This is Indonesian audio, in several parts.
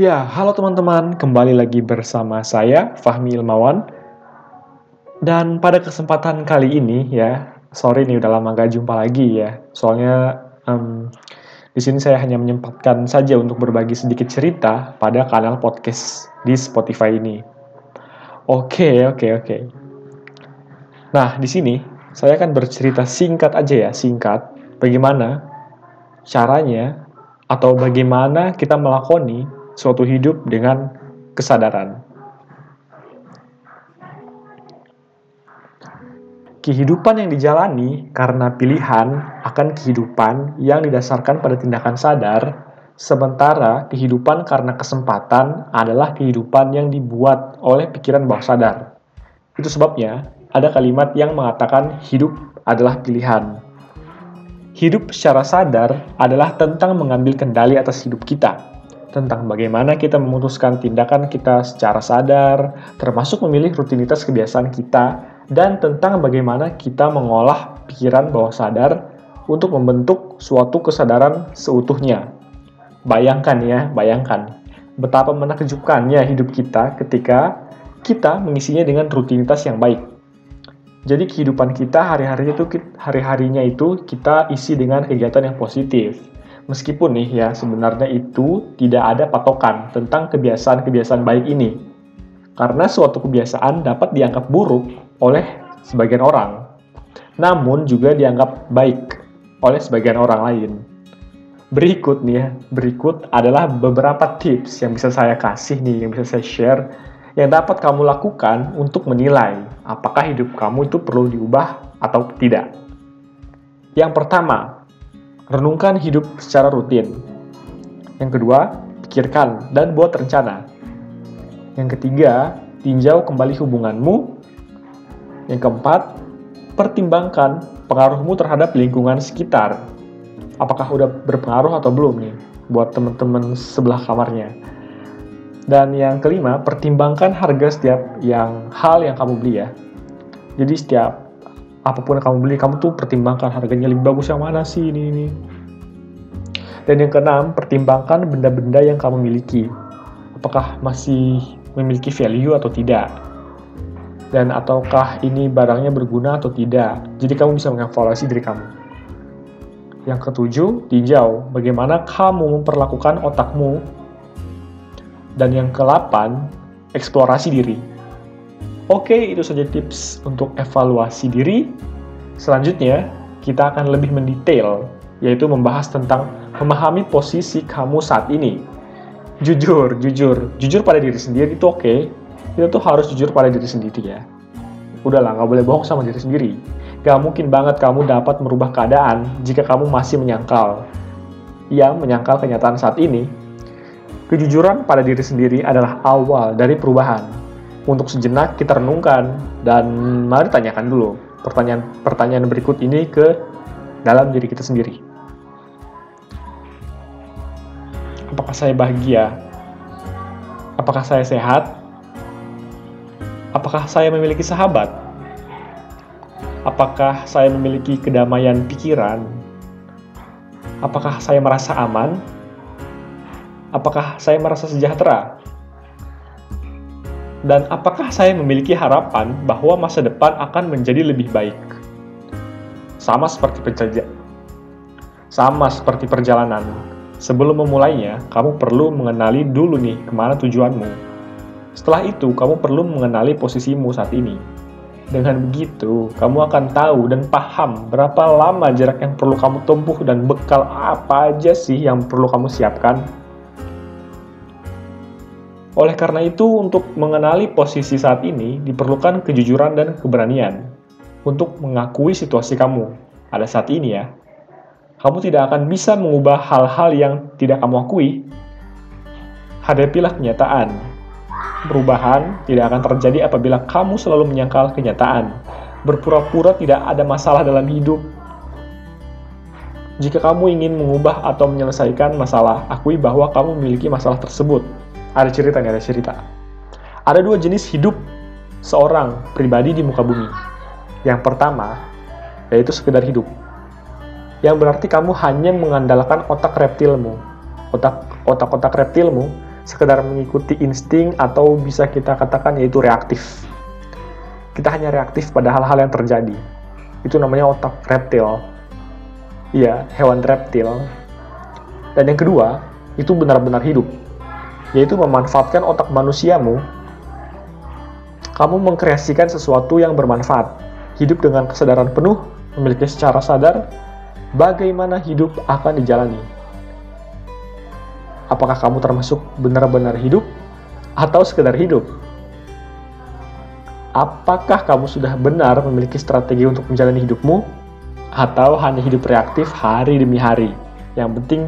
Ya, halo teman-teman, kembali lagi bersama saya Fahmi Ilmawan. Dan pada kesempatan kali ini ya, sorry nih udah lama gak jumpa lagi ya. Soalnya um, di sini saya hanya menyempatkan saja untuk berbagi sedikit cerita pada kanal podcast di Spotify ini. Oke, oke, oke. Nah, di sini saya akan bercerita singkat aja ya, singkat. Bagaimana caranya atau bagaimana kita melakoni suatu hidup dengan kesadaran. Kehidupan yang dijalani karena pilihan akan kehidupan yang didasarkan pada tindakan sadar, sementara kehidupan karena kesempatan adalah kehidupan yang dibuat oleh pikiran bawah sadar. Itu sebabnya ada kalimat yang mengatakan hidup adalah pilihan. Hidup secara sadar adalah tentang mengambil kendali atas hidup kita tentang bagaimana kita memutuskan tindakan kita secara sadar, termasuk memilih rutinitas kebiasaan kita, dan tentang bagaimana kita mengolah pikiran bawah sadar untuk membentuk suatu kesadaran seutuhnya. Bayangkan ya, bayangkan betapa menakjubkannya hidup kita ketika kita mengisinya dengan rutinitas yang baik. Jadi kehidupan kita hari-harinya itu hari-harinya itu kita isi dengan kegiatan yang positif Meskipun nih ya sebenarnya itu tidak ada patokan tentang kebiasaan-kebiasaan baik ini. Karena suatu kebiasaan dapat dianggap buruk oleh sebagian orang, namun juga dianggap baik oleh sebagian orang lain. Berikut nih ya, berikut adalah beberapa tips yang bisa saya kasih nih, yang bisa saya share, yang dapat kamu lakukan untuk menilai apakah hidup kamu itu perlu diubah atau tidak. Yang pertama, Renungkan hidup secara rutin. Yang kedua, pikirkan dan buat rencana. Yang ketiga, tinjau kembali hubunganmu. Yang keempat, pertimbangkan pengaruhmu terhadap lingkungan sekitar. Apakah udah berpengaruh atau belum nih buat teman-teman sebelah kamarnya. Dan yang kelima, pertimbangkan harga setiap yang hal yang kamu beli ya. Jadi setiap apa pun yang kamu beli kamu tuh pertimbangkan harganya lebih bagus yang mana sih ini ini. Dan yang keenam pertimbangkan benda-benda yang kamu miliki. Apakah masih memiliki value atau tidak? Dan ataukah ini barangnya berguna atau tidak? Jadi kamu bisa mengevaluasi diri kamu. Yang ketujuh tinjau bagaimana kamu memperlakukan otakmu. Dan yang kelapan eksplorasi diri Oke, itu saja tips untuk evaluasi diri. Selanjutnya, kita akan lebih mendetail, yaitu membahas tentang memahami posisi kamu saat ini. Jujur, jujur, jujur pada diri sendiri itu oke. Kita tuh harus jujur pada diri sendiri ya. Udahlah, nggak boleh bohong sama diri sendiri. Gak mungkin banget kamu dapat merubah keadaan jika kamu masih menyangkal. Yang menyangkal kenyataan saat ini, kejujuran pada diri sendiri adalah awal dari perubahan untuk sejenak kita renungkan dan mari tanyakan dulu pertanyaan-pertanyaan berikut ini ke dalam diri kita sendiri. Apakah saya bahagia? Apakah saya sehat? Apakah saya memiliki sahabat? Apakah saya memiliki kedamaian pikiran? Apakah saya merasa aman? Apakah saya merasa sejahtera? Dan apakah saya memiliki harapan bahwa masa depan akan menjadi lebih baik? Sama seperti penjajah. Sama seperti perjalanan. Sebelum memulainya, kamu perlu mengenali dulu nih ke mana tujuanmu. Setelah itu, kamu perlu mengenali posisimu saat ini. Dengan begitu, kamu akan tahu dan paham berapa lama jarak yang perlu kamu tempuh dan bekal apa aja sih yang perlu kamu siapkan oleh karena itu, untuk mengenali posisi saat ini diperlukan kejujuran dan keberanian untuk mengakui situasi kamu pada saat ini ya. Kamu tidak akan bisa mengubah hal-hal yang tidak kamu akui. Hadapilah kenyataan. Perubahan tidak akan terjadi apabila kamu selalu menyangkal kenyataan. Berpura-pura tidak ada masalah dalam hidup. Jika kamu ingin mengubah atau menyelesaikan masalah, akui bahwa kamu memiliki masalah tersebut ada cerita nih, ada cerita. Ada dua jenis hidup seorang pribadi di muka bumi. Yang pertama, yaitu sekedar hidup. Yang berarti kamu hanya mengandalkan otak reptilmu. Otak otak-otak reptilmu sekedar mengikuti insting atau bisa kita katakan yaitu reaktif. Kita hanya reaktif pada hal-hal yang terjadi. Itu namanya otak reptil. Iya, hewan reptil. Dan yang kedua, itu benar-benar hidup. Yaitu memanfaatkan otak manusiamu. Kamu mengkreasikan sesuatu yang bermanfaat. Hidup dengan kesadaran penuh, memiliki secara sadar bagaimana hidup akan dijalani. Apakah kamu termasuk benar-benar hidup atau sekedar hidup? Apakah kamu sudah benar memiliki strategi untuk menjalani hidupmu atau hanya hidup reaktif hari demi hari? Yang penting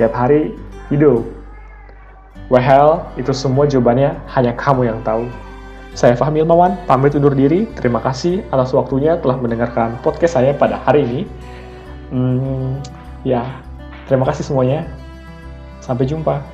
tiap hari hidup. Well, itu semua jawabannya hanya kamu yang tahu. Saya Fahmi Ilmawan, pamit undur diri. Terima kasih atas waktunya telah mendengarkan podcast saya pada hari ini. Hmm, ya, terima kasih semuanya. Sampai jumpa.